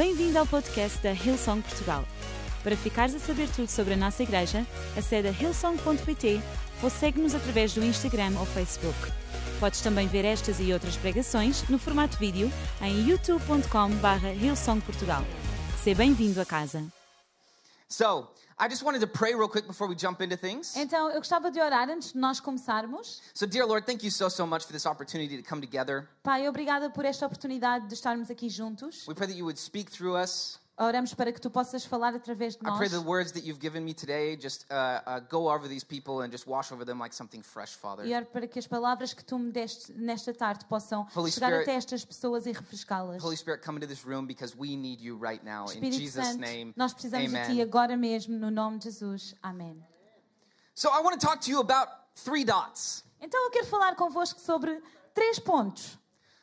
Bem-vindo ao podcast da Hillsong Portugal. Para ficares a saber tudo sobre a nossa igreja, acede a hillsong.pt ou segue-nos através do Instagram ou Facebook. Podes também ver estas e outras pregações no formato vídeo em youtube.com.br hillsongportugal. Seja bem-vindo a casa. So, I just wanted to pray real quick before we jump into things. Então, eu gostava de orar antes de nós começarmos. So, dear Lord, thank you so, so much for this opportunity to come together. Pai, obrigada por esta oportunidade de estarmos aqui juntos. We pray that you would speak through us. Oramos para que tu possas falar através de I nós. pray the words that you've given me today just uh, uh, go over these people and just wash over them like something fresh, Father. E oro para que as palavras que tu me deste nesta tarde possam Holy chegar Spirit- até estas pessoas e refrescá-las. Holy Spirit, come into this room because we need you right now. In Espírito Jesus' Santo, name, nós precisamos de ti amen. agora mesmo, no nome de Jesus. Amém. So, I want to talk to you about three dots. Então, eu quero falar convosco sobre três pontos.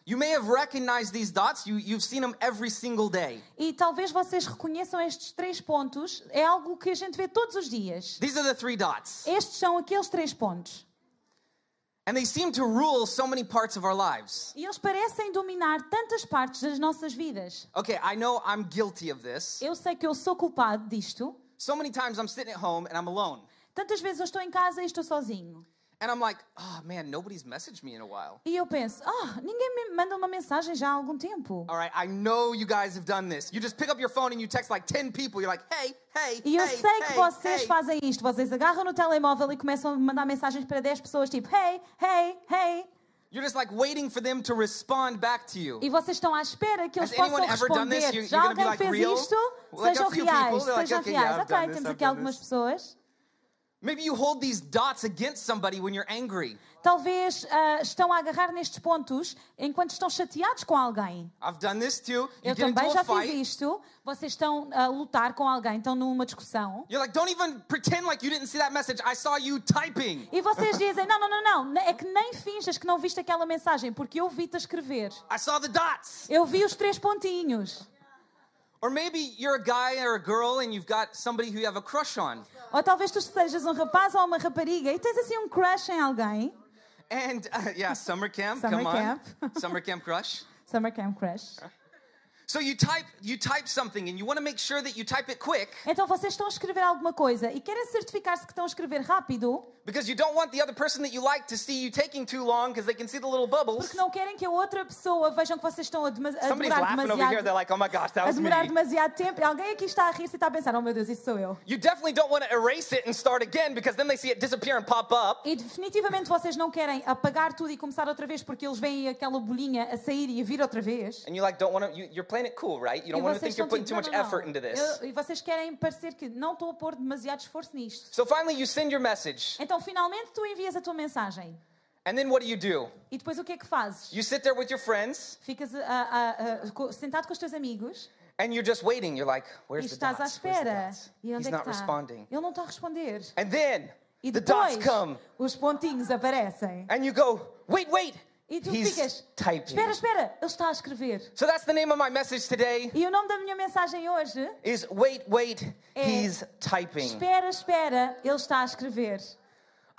You may have recognized these dots. You, you've seen them every single day. E talvez vocês reconheçam estes três pontos. É algo que a gente vê todos os dias. These are the three dots. Estes são aqueles três pontos. And they seem to rule so many parts of our lives. E eles parecem dominar tantas partes das nossas vidas. Okay, I know I'm guilty of this. Eu sei que eu sou culpado disto. So many times I'm sitting at home and I'm alone. Tantas vezes eu estou em casa e estou sozinho. And I'm like, oh man, nobody's messaged me in a while. E eu penso, ah, ninguém me manda uma mensagem já há algum tempo. All right, I know you guys have done this. You just pick up your phone and you text like 10 people. You're like, hey, hey, E eu hey, sei que hey, vocês hey. fazem isto. Vocês agarram no telemóvel e começam a mandar mensagens para 10 pessoas, tipo, hey, hey, hey. You're just like waiting for them to respond back to you. E vocês estão à espera que eles Has possam anyone ever done responder. Já you're be alguém like, fez real? isto? Like sejam few reais, people, they're like, sejam okay, yeah, reais. Done ok, this, temos aqui algumas this. pessoas. Maybe you hold these dots against somebody when you're angry. Talvez ah, estão a agarrar nestes pontos enquanto estão chateados com alguém. I've done this too. You Eu também já fiz isto. Vocês estão a lutar com alguém, estão numa discussão. You're like, don't even pretend like you didn't see that message. I saw you typing. E vocês dizem: não, não, não, não, é que nem finjas que não viste aquela mensagem, porque eu vi-te a escrever. I saw the dots. Eu vi os três pontinhos. Or maybe you're a guy or a girl and you've got somebody who you have a crush on. Ou talvez tu sejas um rapaz ou uma rapariga e tens assim um crush em alguém. And uh, yeah, summer camp, Summer come camp. on. summer camp crush. Summer camp crush. So you type you type something and you want to make sure that you type it quick Então vocês estão a escrever alguma coisa e querem certificar-se que estão a escrever rápido, because you don't want the other person that you like to see you taking too long because they can see the little bubbles. porque não querem que a outra pessoa vejam que vocês estão a, dema- a demorar here. Demasiado. like, "Oh my gosh, that A was me." demorar demasiado tempo. Alguém aqui está a rir-se e está a pensar: oh meu Deus, isso sou eu. You definitely don't want to erase it and start again because then they see it disappear and pop up. E definitivamente vocês não querem apagar tudo e começar outra vez porque eles veem aquela bolinha a sair e a vir outra vez. And you like don't want to. You, you're playing it cool, right? You don't want to think you're putting too much não, não." effort into this. Eu- e vocês querem parecer que não estou a pôr demasiado esforço nisto. So finally, you send your message, Então finalmente tu envias a tua mensagem. and then what do you do? E depois o que é que fazes? You sit there with your friends, Ficas a- a- a- sentado com os teus amigos and you're just waiting. You're like, "Where's the estás à dots? Where's the dots?" He's not responding. Ele não está a responder. And then E the dots come, os pontinhos aparecem. and you go, "Wait, wait." E tu He's ficas, typing. espera, espera, ele está a escrever. So that's the name of my message today. E o nome da minha mensagem hoje Is wait, wait. É, He's typing. Espera, espera, ele está a escrever.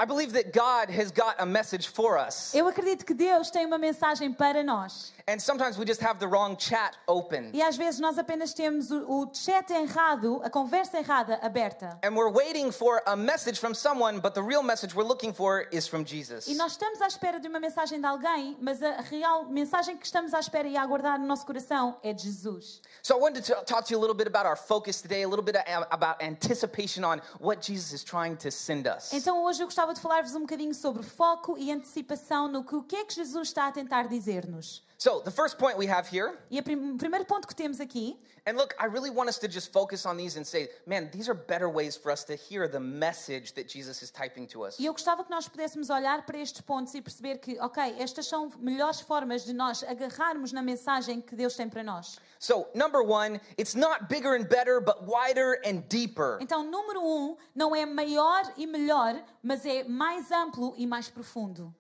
I believe that God has got a message for us. Eu acredito que Deus tem uma mensagem para nós. And sometimes we just have the wrong chat open. E às vezes nós apenas temos o, o chat errado, a conversa errada aberta. And we're waiting for a message from someone, but the real message we're looking for is from Jesus. E nós estamos à espera de uma mensagem de alguém, mas a real mensagem que estamos à espera e a aguardar no nosso coração é de Jesus. So I wanted to talk to you a little bit about our focus today, a little bit about anticipation on what Jesus is trying to send us. Então hoje eu gostava de falar-vos um bocadinho sobre foco e antecipação no que o que é que Jesus está a tentar dizer-nos. So the first point we have here, E o primeiro ponto que temos aqui, and look, I really want us to just focus on these and say, man, these are better ways for us to hear the message that Jesus is typing to us. e eu gostava que nós pudéssemos olhar para estes pontos e perceber que, ok, estas são melhores formas de nós agarrarmos na mensagem que Deus tem para nós. So, number one, it's not bigger and better, but wider and deeper. Então, número um, não é maior e melhor, mas é mais amplo e mais profundo.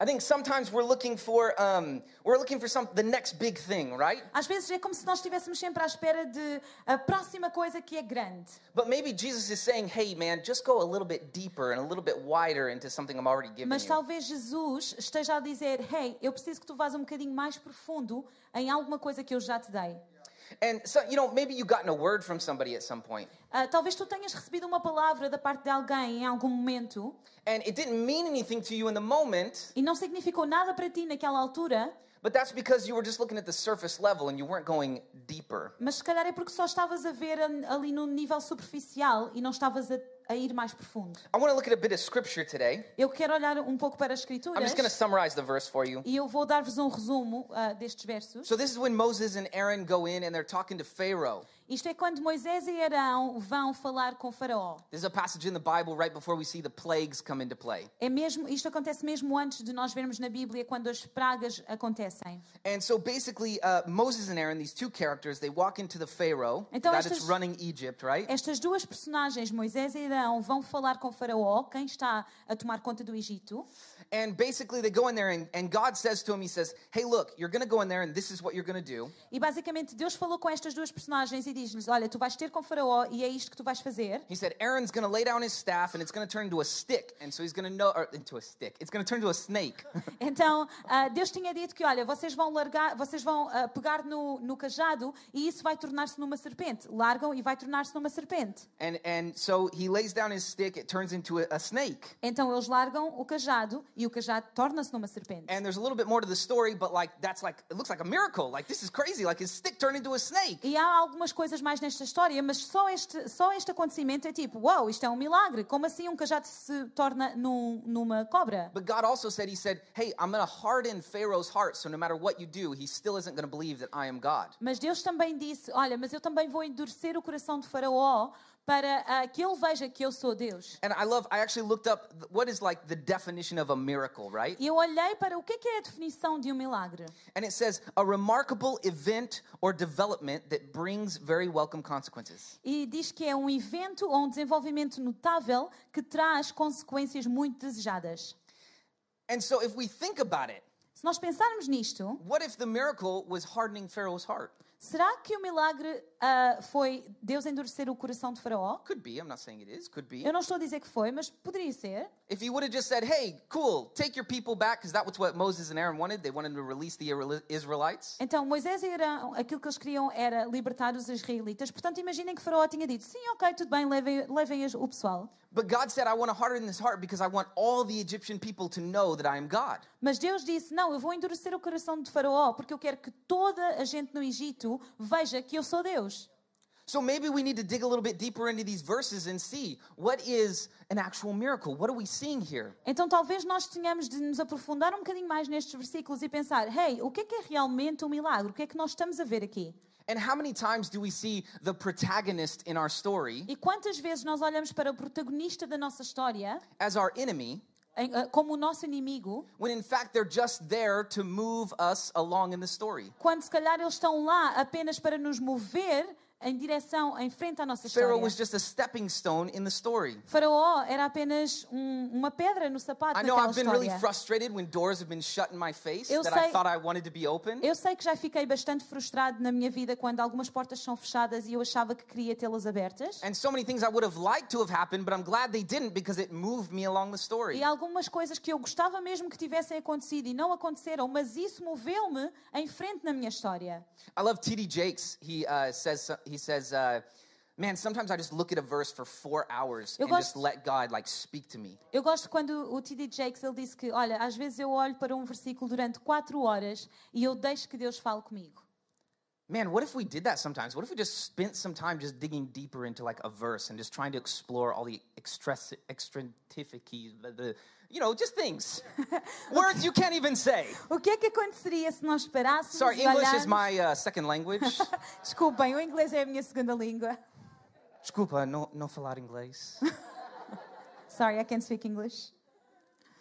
I think sometimes we're looking for um, we're looking for some the next big thing, right? Às vezes é como se nós estivéssemos sempre à espera de a próxima coisa que é grande. But maybe Jesus is saying, "Hey, man, just go a little bit deeper and a little bit wider into something I'm already giving Mas you." talvez Jesus esteja a dizer: Hey, eu preciso que tu vás um bocadinho mais profundo em alguma coisa que eu já te dei. And so, you know, maybe you gotten a word from somebody at some point, Ah, talvez tu tenhas recebido uma palavra da parte de alguém em algum momento and it didn't mean anything to you in the moment, e não significou nada para ti naquela altura, but that's because you were just looking at the surface level and you weren't going deeper. mas se calhar é porque só estavas a ver ali no nível superficial e não estavas a, a ir mais profundo. I want to look at a bit of scripture today. Eu quero olhar um pouco para as I'm escrituras just going to summarize the verse for you. e eu vou dar-vos um resumo ah, destes versos. So, this is when Moses and Aaron go in and they're talking to Pharaoh. Isto é quando Moisés e Arão vão falar com Faraó. This is a passage in the Bible right before we see the plagues come into play. É mesmo, isto acontece mesmo antes de nós vermos na Bíblia quando as pragas acontecem. And so basically, uh, Moses and Aaron, these two characters, they walk into the Pharaoh, Então that estas- is running Egypt, right? Estas duas personagens, Moisés e Arão, vão falar com Faraó, quem está a tomar conta do Egito. And basically, they go in there, and, and God says to him, He says, Hey, look, you're going to go in there, and this is what you're going to do. E basicamente Deus falou com estas duas personagens e diz-lhes: Olha, tu vais ter com Faraó e é isto que tu vais fazer. He said, Aaron's going to lay down his staff, and it's going to turn into a stick. And so he's going to know, or into a stick, it's going to turn into a snake. Então ah, Deus tinha dito que, olha, vocês vão largar, vocês vão ah, pegar no, no cajado e isso vai tornar-se numa serpente. Largam e vai tornar-se numa serpente. and, and so he lays down his stick, it turns into a, a snake. Então eles largam o cajado e o cajado torna-se numa serpente. And there's a little bit more to the story, but like, that's like, it looks like a miracle. Like, this is crazy. Like, his stick turned into a snake. E há algumas coisas mais nesta história, mas só este, só este acontecimento é tipo, uau, isto é um milagre. Como assim um cajado se torna num- numa cobra? But God also said, He said, Hey, I'm going to harden Pharaoh's heart, so no matter what you do, he still isn't going to believe that I am God. Mas Deus também disse, olha, mas eu também vou endurecer o coração de Faraó para ah, que ele veja que eu sou Deus. And I love, I actually looked up what is like the definition of a miracle, right? E eu olhei para o que é, que é a definição de um milagre. And it says, a remarkable event or development that brings very welcome consequences. E diz que é um evento ou um desenvolvimento notável que traz consequências muito desejadas. And so if we think about it, Se nós pensarmos nisto, what if the miracle was hardening Pharaoh's heart? será que o milagre ah, foi Deus endurecer o coração de Faraó? Could be. I'm not saying it is. Could be. Eu não estou a dizer que foi, mas poderia ser. If he would have just said, hey, cool, take your people back, because that was what Moses and Aaron wanted. They wanted to release the Israel- Israelites. Então Moisés e Arão, aquilo que eles queriam era libertar os israelitas. Portanto, imaginem que Faraó tinha dito: sim, ok, tudo bem, levem, levem o pessoal. But God said, I want to harden this heart because I want all the Egyptian people to know that I am God. Mas Deus disse: não, eu vou endurecer o coração de Faraó porque eu quero que toda a gente no Egito veja que eu sou Deus. So maybe we need to dig a little bit deeper into these verses and see what is an actual miracle? What are we seeing here? Então talvez nós tenhamos de nos aprofundar um bocadinho mais nestes versículos e pensar: hey, o que é que é realmente um milagre? O que é que nós estamos a ver aqui? And how many times do we see the protagonist in our story E quantas vezes nós olhamos para o protagonista da nossa história as our enemy em- ah, como o nosso inimigo, when in fact they're just there to move us along in the story? quando se calhar eles estão lá apenas para nos mover em direção, em frente à nossa Pharaoh história? was just a stepping stone in the story. Faraó era apenas um- uma pedra no sapato I know naquela I've been really história. frustrated when doors have been shut in my face Eu that I sei- thought I wanted to be open. Eu sei que já fiquei bastante frustrado na minha vida quando algumas portas são fechadas e eu achava que queria tê-las abertas. And so many things I would have liked to have happened, but I'm glad they didn't because it moved me along the story. E algumas coisas que eu gostava mesmo que tivessem acontecido e não aconteceram, mas isso moveu-me em frente na minha história. I love T.D. Jakes. He uh, says, he says, uh, man, sometimes I just look at a verse for four hours Eu and just let God like speak to me. Eu gosto quando o T.D. Jakes ele disse que, olha, às vezes eu olho para um versículo durante quatro horas e eu deixo que Deus fale comigo. Man, what if we did that sometimes? What if we just spent some time just digging deeper into like a verse and just trying to explore all the extras- extrinsificies, the, the, you know, just things, words you can't even say. O que é que aconteceria se nós parássemos Sorry, English is my uh, second language. Desculpem, o inglês é a minha segunda língua. Desculpa, no, no falar inglês. Sorry, I can't speak English.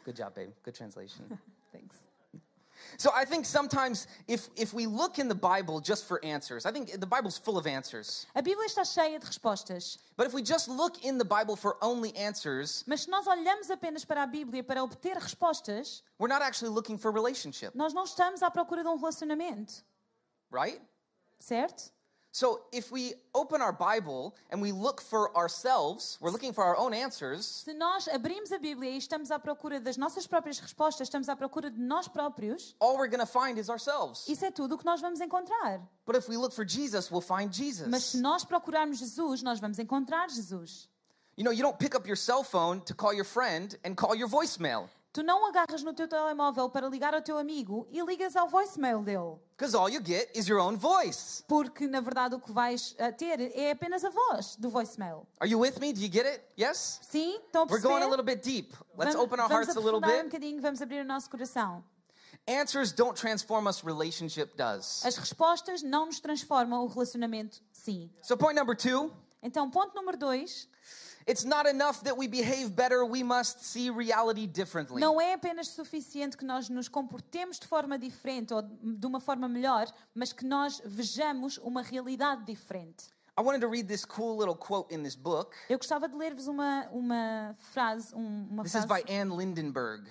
Good job, babe. Good translation. Thanks. So I think sometimes if if we look in the Bible just for answers, I think the Bible's full of answers. A Bíblia está cheia de respostas, But if we just look in the Bible for only answers, mas se nós olhamos apenas para a Bíblia para obter respostas, we're not actually looking for relationship, nós não estamos à procura de um relacionamento, right? certo? So if we open our Bible and we look for ourselves, we're looking for our own answers, Se nós abrimos a Bíblia e estamos à procura das nossas próprias respostas, estamos à procura de nós próprios, all we're going to find is ourselves. isso é tudo o que nós vamos encontrar. But if we look for Jesus, we'll find Jesus. Mas se nós procurarmos Jesus, nós vamos encontrar Jesus. You know, you don't pick up your cell phone to call your friend and call your voicemail Tu não agarras no teu telemóvel para ligar ao teu amigo e ligas ao voicemail dele. because all you get is your own voice. Porque, na verdade, o que vais ah, ter é apenas a voz do voicemail. Are you with me? Do you get it? Yes? Sim? Estão a We're perceber? going a little bit deep. Let's Vamos- open our hearts a little aprofundar um bit. bocadinho, vamos abrir o nosso coração. Answers don't transform us, relationship does. As respostas não nos transformam, o relacionamento sim. So, point number two Então, ponto número dois, it's not enough that we behave better, we must see reality differently. não é apenas suficiente que nós nos comportemos de forma diferente ou de uma forma melhor, mas que nós vejamos uma realidade diferente. I wanted to read this cool little quote in this book. Eu gostava de ler-vos uma, uma frase, um- uma This is by Anne Lindenberg.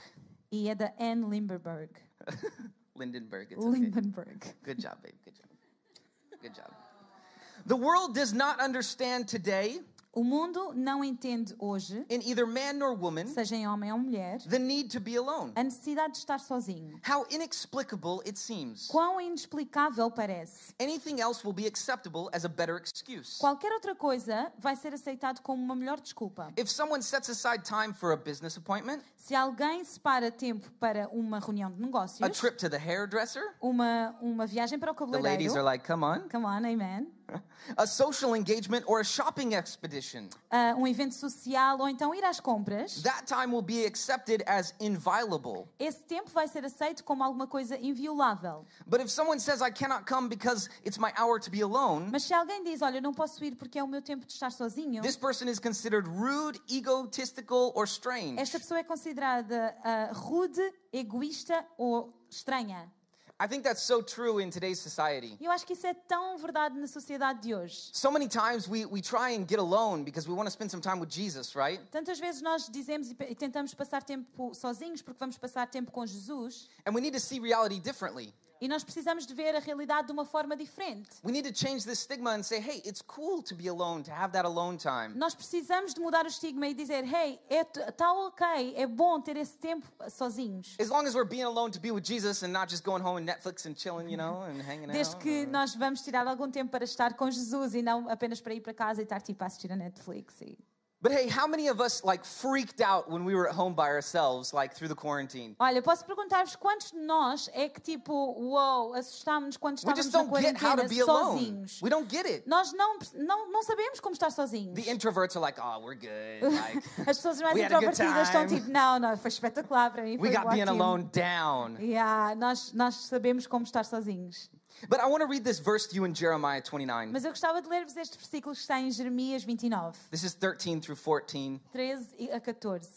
e é da Anne Limberberg. Lindenberg, it's okay. Lindenberg. Good job, babe. Good job. Good job. The world does not understand today, O mundo não entende hoje, in either man nor woman, seja em homem ou mulher, the need to be alone. a necessidade de estar sozinho. How inexplicable it seems. Quão inexplicável parece. Anything else will be acceptable as a better excuse. Qualquer outra coisa vai ser aceitado como uma melhor desculpa. If someone sets aside time for a business appointment, Se alguém separa tempo para uma reunião de a negócios, trip to the hairdresser, uma, uma viagem para o the ladies cabeleireiro, are like, come on, come on, amen, a social engagement or a shopping expedition, Ah, um evento social ou então ir às compras, that time will be accepted as inviolable. esse tempo vai ser aceito como alguma coisa inviolável. But if someone says, I cannot come because it's my hour to be alone, Mas se alguém diz, olha, não posso ir porque é o meu tempo de estar sozinho, this person is considered rude, egotistical, or strange. esta pessoa é considerada ah, rude, egoísta ou estranha. I think that's so true in today's society. Eu acho que isso é tão verdade na sociedade de hoje. So many times we, we try and get alone because we want to spend some time with Jesus, right? Tantas vezes nós dizemos e tentamos passar tempo sozinhos porque vamos passar tempo com Jesus And we need to see reality differently. E nós precisamos de ver a realidade de uma forma diferente. We need to change this stigma and say, hey, it's cool to be alone, to have that alone time. Nós precisamos de mudar o estigma e dizer, hey, está ok, é bom ter esse tempo sozinhos. As long as we're being alone to be with Jesus and not just going home and Netflix and chilling, you know, and hanging Desde out. que nós vamos tirar algum tempo para estar com Jesus e não apenas para ir para casa e estar tipo a assistir a Netflix. E... But hey, how many of us like freaked out when we were at home by ourselves, like through the quarantine? Olha, posso perguntar-vos quantos de nós é que tipo, uou, assustámos-nos quando We estávamos just na don't get how to quarentena be alone. sozinhos? We don't get it. Nós não, não, não sabemos como estar sozinhos. The introverts are like, oh, we're good. Like, As pessoas mais We had a good introvertidas estão time. tipo, não, não, foi espetacular para mim. we foi got being ótimo." alone down. Yeah, nós, nós sabemos como estar sozinhos. But I want to read this verse to you in Jeremiah 29. Mas eu gostava de ler-vos este versículo que está em Jeremias 29, This is 13 through 14. 13 e a 14.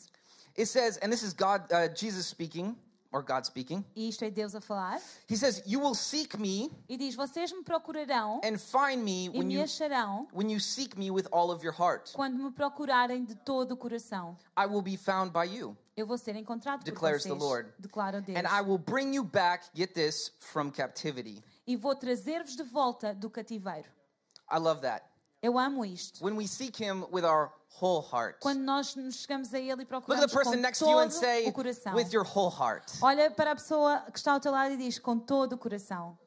It says, and this is God, uh, Jesus speaking, or God speaking. E isto é Deus a falar. He says, You will seek me E diz: Vocês me procurarão and find me when me you, acharão when you seek me with all of your heart. quando me procurarem de todo o coração. I will be found by you. Eu vou ser encontrado por Declares the vocês. Lord. Declara Deus. And I will bring you back, get this, from captivity. E vou trazer-vos de volta do cativeiro. I love that. Eu amo isto. When we seek him with our whole heart. Quando nós nos chegamos a Ele e Look at procuramos the person com next to you and say, o coração. with your whole heart. Olha para a pessoa que está ao teu lado e diz com todo o coração.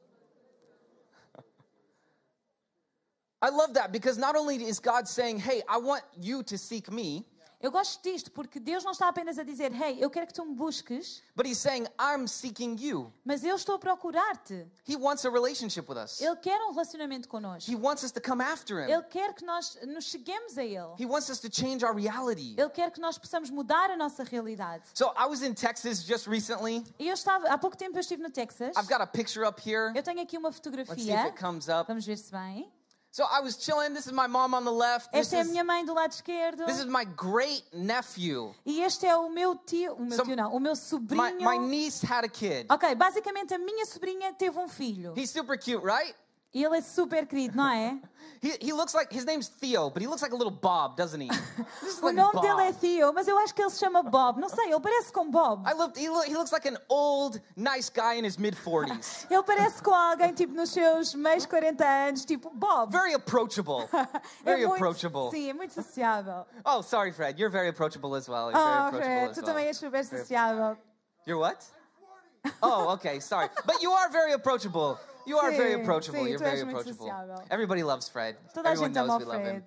I love that because not only is God saying, Hey, I want you to seek me, Eu gosto disto porque Deus não está apenas a dizer, hey, eu quero que tu me busques, but he's saying, I'm seeking you. mas eu estou a procurar-te. He wants a relationship with us. Ele quer um relacionamento connosco. He wants us to come after him. Ele quer que nós nos cheguemos a Ele. He wants us to change our reality. Ele quer que nós possamos mudar a nossa realidade. So I was in Texas just recently. E eu estava, há pouco tempo eu estive no Texas. I've got a picture up here. Eu tenho aqui uma Let's see if fotografia. it comes up. Vamos ver se vem. So I was chilling. This is my mom on the left. This Esta é a is, minha mãe do lado esquerdo. this is my great nephew. E este é o meu tio, o meu So, tio não, o meu My, sobrinho. my niece had a kid. Ok, basicamente a minha sobrinha teve um filho. He's super cute, right? E ele é super querido, não é? He, he looks like his name's Theo, but he looks like a little Bob, doesn't he? O nome Bob. dele é Theo, mas eu acho que ele se chama Bob. Não sei, ele parece com Bob. I looked, he, look, he looks like an old, nice guy in his mid 40s. Ele parece com alguém tipo nos seus meios 40 anos, tipo Bob. Very approachable. Very é muito, approachable. Sim, é muito sociável. Oh, sorry, Fred. You're very approachable as well. You're very Oh, approachable Fred, tu well. também és super sociável. You're what? Oh, okay, sorry. But you are very approachable. You are very Sim, approachable. sim, You're very approachable. Everybody loves Fred. Toda Everyone knows we love him. Fred.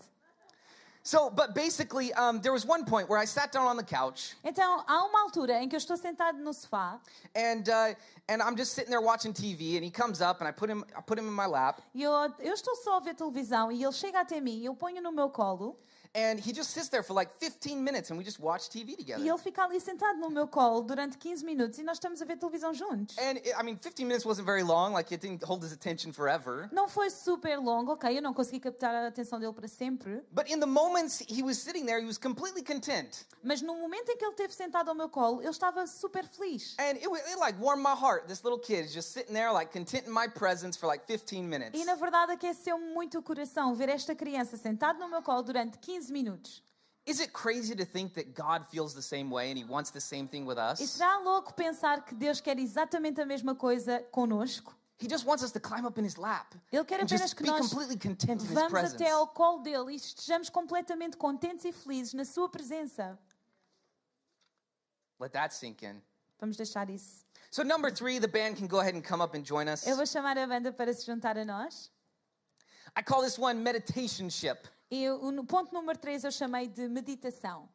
So, but basically, um, there was one point where I sat down on the couch Então, há uma altura em que eu estou sentado no sofá and uh, and I'm just sitting there watching TV, and he comes up, and I put him I put him in my lap, e eu, eu estou só a ver televisão e ele chega até mim e eu ponho no meu colo and he just sits there for like 15 minutes, and we just watch TV together. e ele fica ali sentado no meu colo durante 15 minutos e nós estamos a ver televisão juntos. And it, I mean, 15 minutes wasn't very long. Like it didn't hold his attention forever. Não foi super longo, ok? Eu não consegui captar a atenção dele para sempre. But in the moments he was sitting there, he was completely content. Mas no momento em que ele esteve sentado ao meu colo, eu estava super feliz. And it, it like warmed my heart. This little kid is just sitting there, like content in my presence for like 15 minutes. E na verdade aqueceu-me muito o coração ver esta criança sentada no meu colo durante 15 minutos. Is it crazy to think that God feels the same way and he wants the same thing with E us? será louco pensar que Deus quer exatamente a mesma coisa conosco? He just wants us to climb up in his lap Ele quer apenas que nós vamos até ao colo dele e estejamos completamente contentes e felizes na sua presença. Let that sink in. Vamos deixar isso. So number three, the band can go ahead and come up and join us. Eu vou chamar a banda para se juntar a nós. I call this one meditation ship E o ponto número 3 eu chamei de meditação.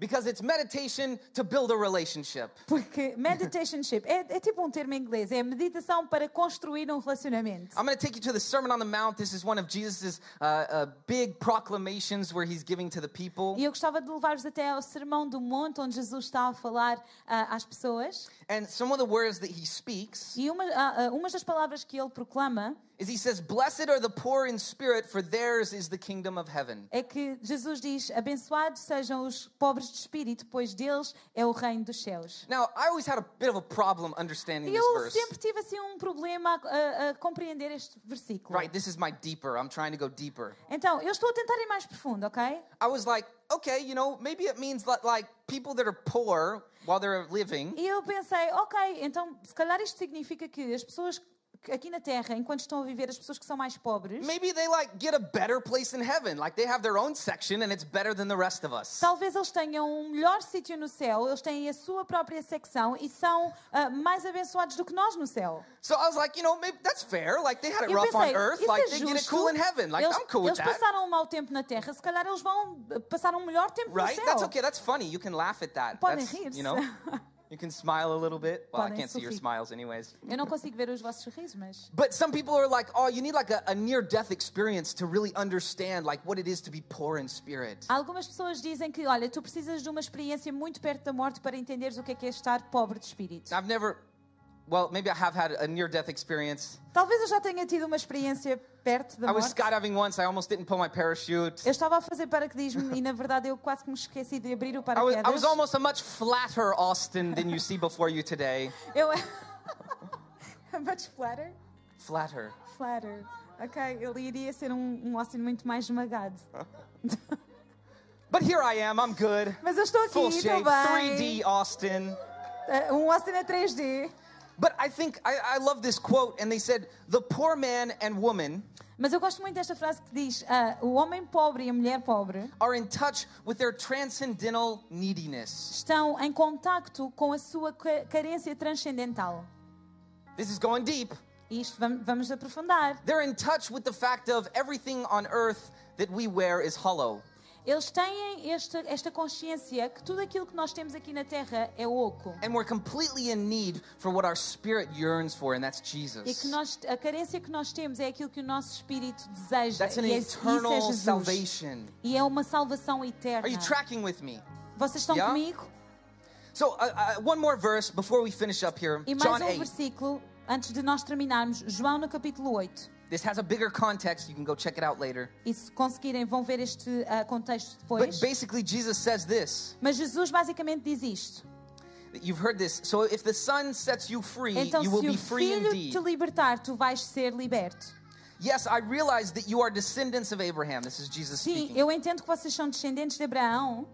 because it's meditation to build a relationship. Porque meditationship é, é tipo um termo em inglês, é meditação para construir um relacionamento. I'm going to take you to the Sermon on the Mount. This is one of Jesus' uh, uh, big proclamations where he's giving to the people. E eu gostava de levar-vos até ao Sermão do Monte, onde Jesus está a falar ah, às pessoas. And some of the words that he speaks E uma, ah, umas das palavras que ele proclama is he says, Blessed are the poor in spirit, for theirs is the kingdom of heaven. é que Jesus diz: Abençoados sejam os pobres de espírito, pois deles é o reino dos céus. Now, I always had a bit of a problem understanding this eu verse. sempre tive assim um problema a, a- compreender este versículo. Right, this is my deeper. I'm trying to go deeper. Então, eu estou a tentar ir mais profundo, ok? I was like, okay, you know, maybe it means that, like people that are poor while they're living, E eu pensei, ok, então se calhar isto significa que as pessoas aqui na Terra, enquanto estão a viver, as pessoas que são mais pobres, maybe they like get a better place in heaven. Like they have their own section and it's better than the rest of us. talvez eles tenham um melhor sítio no céu, eles têm a sua própria secção e são ah, mais abençoados do que nós no céu. So I was like, you know, maybe that's fair. Like they had it Eu rough pensei, on earth. Like é they get it cool in heaven. Like eles, I'm cool with eles that. passaram um mau tempo na Terra, se calhar eles vão ah, passar um melhor tempo Right? no céu. That's okay. That's funny. You can laugh at that. Podem That's, rir-se. you know, you can smile a little bit. Well, I Podem can't see your sorrir. smiles anyways. Eu não consigo ver os vossos sorrisos, mas But some people are like, oh, you need like a, a near-death experience to really understand like what it is to be poor in spirit. algumas pessoas dizem que, olha, tu precisas de uma experiência muito perto da morte para entenderes o que é que é estar pobre de espírito. I've never, well, maybe I have had a near-death experience. Talvez eu já tenha tido uma experiência perto da I was morte. skydiving once. I almost didn't pull my parachute. Eu estava a fazer paraquedismo e na verdade eu quase que me esqueci de abrir o I was, I was paraquedas. almost a much flatter Austin than you see before you today. Eu much flatter. Flatter. Flatter. Ok, ele iria ser um, um Austin muito mais esmagado. But here I am. I'm good. Mas eu estou Full aqui, estou shape. bem. 3D Austin. Eh, Um Austin é 3D. But I think I, I love this quote, and they said, "The poor man and woman Mas eu gosto muito desta frase que diz: ah, o homem pobre e a mulher pobre are in touch with their transcendental neediness." estão em contacto com a sua ca- carência transcendental. This is going deep. E isto vamos aprofundar. They're in touch with the fact of everything on earth that we wear is hollow. Eles têm esta, esta consciência que tudo aquilo que nós temos aqui na Terra é oco. And we're completely in need for what our spirit yearns for, and that's E que Jesus. nós, a carência que nós temos é aquilo que o nosso espírito deseja. That's an e é, é eternal Jesus. salvation. E é uma salvação eterna. Are you tracking with me? Vocês estão Yeah? comigo? So, uh, uh, one more verse before we finish up here. E mais John um 8. versículo antes de nós terminarmos. João no capítulo 8. This has a bigger context. You can go check it out later. E se conseguirem, vão ver este ah, contexto But depois. basically, Jesus says this. Mas Jesus basicamente diz isto. You've heard this. So if the Son sets you free, Então, you will se be o free filho indeed. te libertar, tu vais ser liberto. Yes, I realize that you are descendants of Abraham. This is Jesus Sim, speaking. eu entendo que vocês são descendentes de Abraão.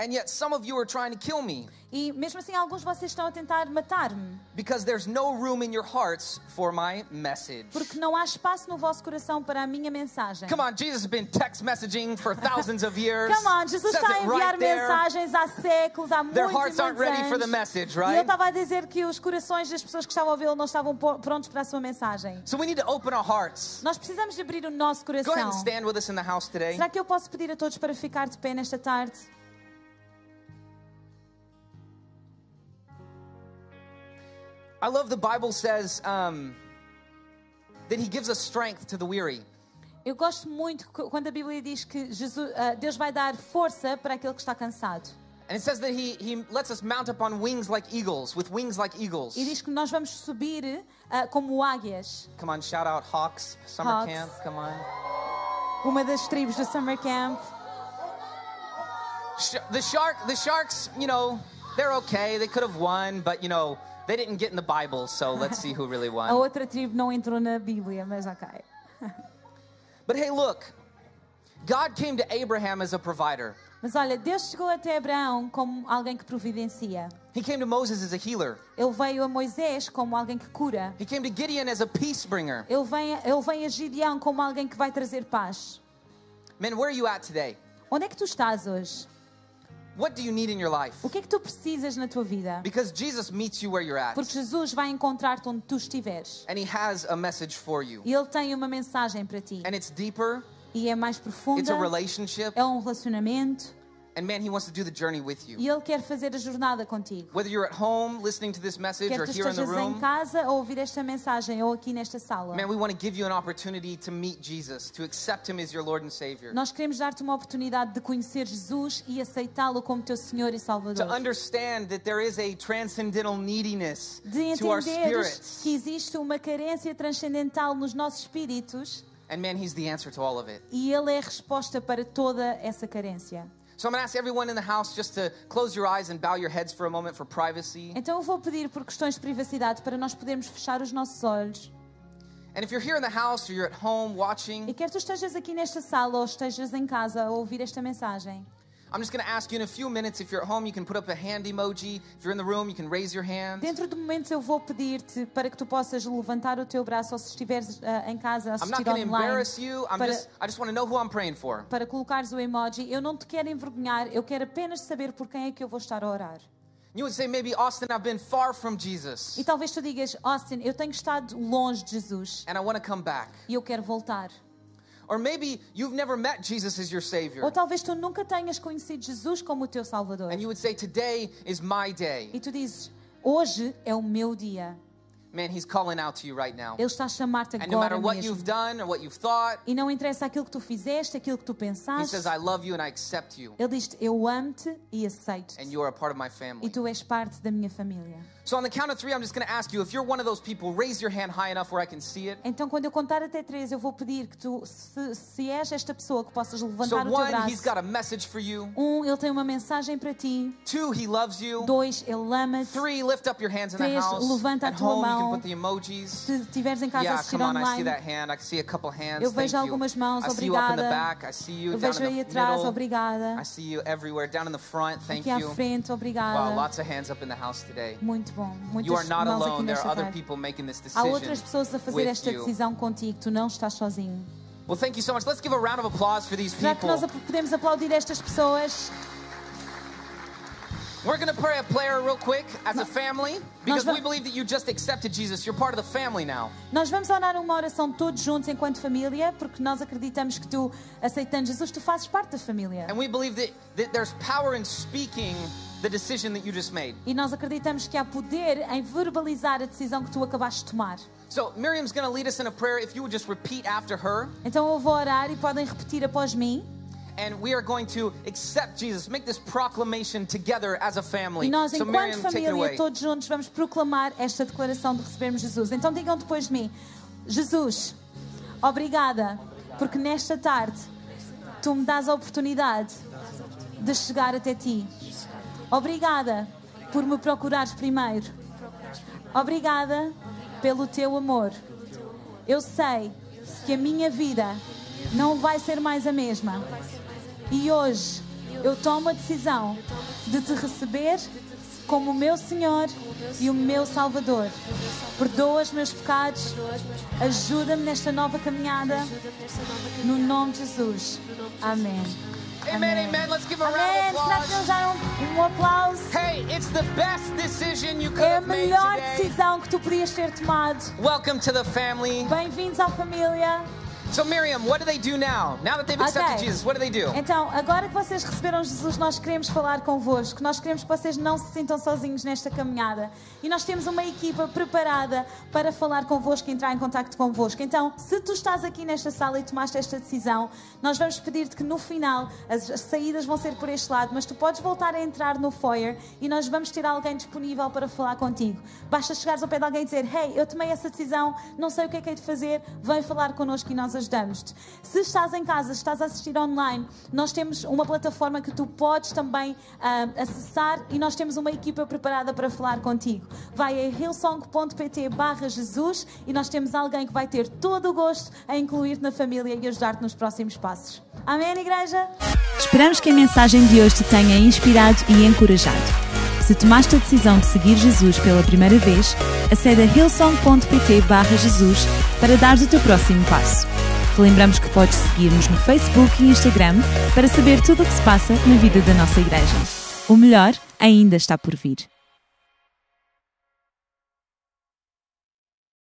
And yet some of you are trying to kill me E mesmo assim, alguns de vocês estão a tentar matar-me. because there's no room in your hearts for my message. Porque não há espaço no vosso coração para a minha mensagem. Come on, Jesus has been text messaging for thousands of years. Come on, Jesus Says está a enviar right mensagens há séculos, há Their muitos, e muitos ready for the anos. message, E ele right? estava a dizer que os corações das pessoas que estavam a ouvi-lo não estavam prontos para a sua mensagem. So we need to open our hearts. Nós precisamos de abrir o nosso Go ahead coração. and stand with us in the house today. Será que eu posso pedir a todos para ficar de pé nesta tarde? I love the Bible says um, that He gives us strength to the weary. Eu gosto muito quando a Bíblia diz que Jesus, ah, Deus vai dar força para aquele que está cansado. And it says that he, he lets us mount up on wings like eagles, with wings like eagles. E diz que nós vamos subir ah, como águias. Come on, shout out Hawks, summer Hawks. camp. Come on. Uma das tribos do Summer Camp. Sh- the shark, the sharks, you know, they're okay. They could have won, but you know, they didn't get in the Bible. So let's see who really A won. outra tribo não entrou na Bíblia, mas ok. But hey, look, God came to Abraham as a provider. Mas olha, Deus chegou até Abraão como alguém que providencia. He came to Moses as a healer. Ele veio a Moisés como alguém que cura. He came to Gideon as a peace bringer. Ele vem, ele vem a Gideão como alguém que vai trazer paz. Man, where are you at today? Onde é que tu estás hoje? What do you need in your life? O que é que tu precisas na tua vida? Because Jesus meets you where you're at. Porque Jesus vai encontrar-te onde tu estiveres. And he has a message for you. E Ele tem uma mensagem para ti. And it's deeper, E é mais it's profunda, a relationship, é um relacionamento. And man, he wants to do the journey with you. E Ele quer fazer a jornada contigo. Whether you're at home listening to this message Quer or here in the estejas em room, casa a ouvir esta mensagem ou aqui nesta sala. man, we want to give you an opportunity to meet Jesus, to accept him as your Lord and Savior, Nós queremos dar-te uma oportunidade de conhecer Jesus e aceitá-lo como teu Senhor e to Salvador. understand that there is a transcendental neediness De to our spirits. que existe uma carência transcendental nos nossos espíritos And man, he's the answer to all of it. e Ele é a resposta para toda essa carência. So I'm going to ask everyone in the house just to close your eyes and bow your heads for a moment for privacy. Então eu vou pedir por questões de privacidade para nós podermos fechar os nossos olhos. And if you're here in the house or you're at home E watching, quer tu estejas aqui nesta sala ou estejas em casa a ouvir esta mensagem, I'm just going to ask you in a few minutes if you're at home, you can put up a hand emoji. If you're in the room, you can raise your hand. dentro de momentos eu vou pedir-te para que tu possas levantar o teu braço ou se estiveres ah, em casa a I'm not assistir going to online. embarrass you. I'm para- just I just want to know who I'm praying for. para colocares o emoji. Eu não te quero envergonhar, eu quero apenas saber por quem é que eu vou estar a orar. You would say maybe Austin, I've been far from Jesus E talvez tu digas, Austin, eu tenho estado longe de Jesus and I want to come back. e eu quero voltar. Or maybe you've never met Jesus as your savior Ou talvez tu nunca tenhas conhecido Jesus como o teu Salvador. and you would say today is my day. E tu dizes, hoje é o meu dia. Man, he's calling out to you right now. Ele está a chamar-te And no matter agora what mesmo. you've done or what you've thought, E não interessa aquilo que tu fizeste, aquilo que tu he pensaste. says I love you and I accept you Ele diz eu amo-te e aceito-te. and you are a part of my E family. tu és parte da minha família. So on the count of 3, I'm just going to ask you if you're one of those people, raise your hand high enough where I can see it. Então, quando eu contar até três, eu vou pedir que tu, se, se és esta pessoa, que possas So levantar o teu one, he's braço. got a message for you. Um, ele tem uma mensagem para ti. Two, he loves you. Dois, ele ama-te. Three, lift up your hands in the Três, house. levanta a At tua home, you can mão. put the emojis. Se estiveres em casa a Yeah, assistir come on, I see online, that hand. I can see a couple hands. Eu Thank vejo you. algumas mãos, I see you up in the obrigada. back. I see you eu down vejo in aí the atrás, middle. obrigada. I see you everywhere. Down in the front. Thank Aqui à you. frente, obrigada. Wow, lots of hands up in the house today. Muito bom. You are Muitas not mãos aqui alone. There nesta are other tarde. people making this Há decision outras pessoas a fazer esta decisão contigo. Tu não estás sozinho. Well, thank you so much. Let's give a round of applause for these Já que nós people. podemos aplaudir estas pessoas, We're going to pray a prayer real quick as a family because we believe that you just accepted Jesus. You're part of the family now. nós vamos orar uma oração todos juntos enquanto família, porque nós acreditamos que tu, aceitando Jesus, tu fazes parte da família. And we believe that, that there's power in speaking the decision that you just made. E nós acreditamos que há poder em verbalizar a decisão que tu acabaste de tomar. So Miriam's going to lead us in a prayer. If you would just repeat after her, Então eu vou orar e podem repetir após mim. And we are going to accept Jesus, make this proclamation together as a family. E nós, So enquanto Miriam, família, todos juntos, vamos proclamar esta declaração de recebermos Jesus. Então digam depois de mim: Jesus, obrigada, porque nesta tarde tu me dás a oportunidade de chegar até ti. Obrigada por me procurares primeiro. Obrigada pelo teu amor. Eu sei que a minha vida não vai ser mais a mesma. E hoje eu tomo a decisão de te receber como o meu Senhor e o meu Salvador. Perdoa os meus pecados, ajuda-me nesta nova caminhada, no nome de Jesus. Amém. Amen, amen. Let's give a round of Amém. Será que applause. deram um aplauso? Hey, it's the best decision you could É a melhor decisão que tu podias ter tomado. Welcome to the family. Bem-vindos à família. So, Miriam, what do they do now? Now that they've accepted Ok. Jesus, what do they do? Então, agora que vocês receberam Jesus, nós queremos falar convosco. Nós queremos que vocês não se sintam sozinhos nesta caminhada. E nós temos uma equipa preparada para falar convosco e entrar em contato convosco. Então, se tu estás aqui nesta sala e tomaste esta decisão, nós vamos pedir-te que no final, as, as saídas vão ser por este lado, mas tu podes voltar a entrar no foyer e nós vamos ter alguém disponível para falar contigo. Basta chegares ao pé de alguém e dizer: Hey, eu tomei essa decisão, não sei o que é que hei de fazer, vem falar connosco e nós ajudamos-te. Se estás em casa, estás a assistir online, nós temos uma plataforma que tu podes também ah, acessar e nós temos uma equipa preparada para falar contigo. Vai a hillsong.pt barra Jesus e nós temos alguém que vai ter todo o gosto a incluir-te na família e ajudar-te nos próximos passos. Amém, igreja? Esperamos que a mensagem de hoje te tenha inspirado e encorajado. Se tomaste a decisão de seguir Jesus pela primeira vez, acede a hillsong.pt barra Jesus para dar o teu próximo passo. Lembramos que podes seguir-nos no Facebook e Instagram para saber tudo o que se passa na vida da nossa igreja. O melhor ainda está por vir.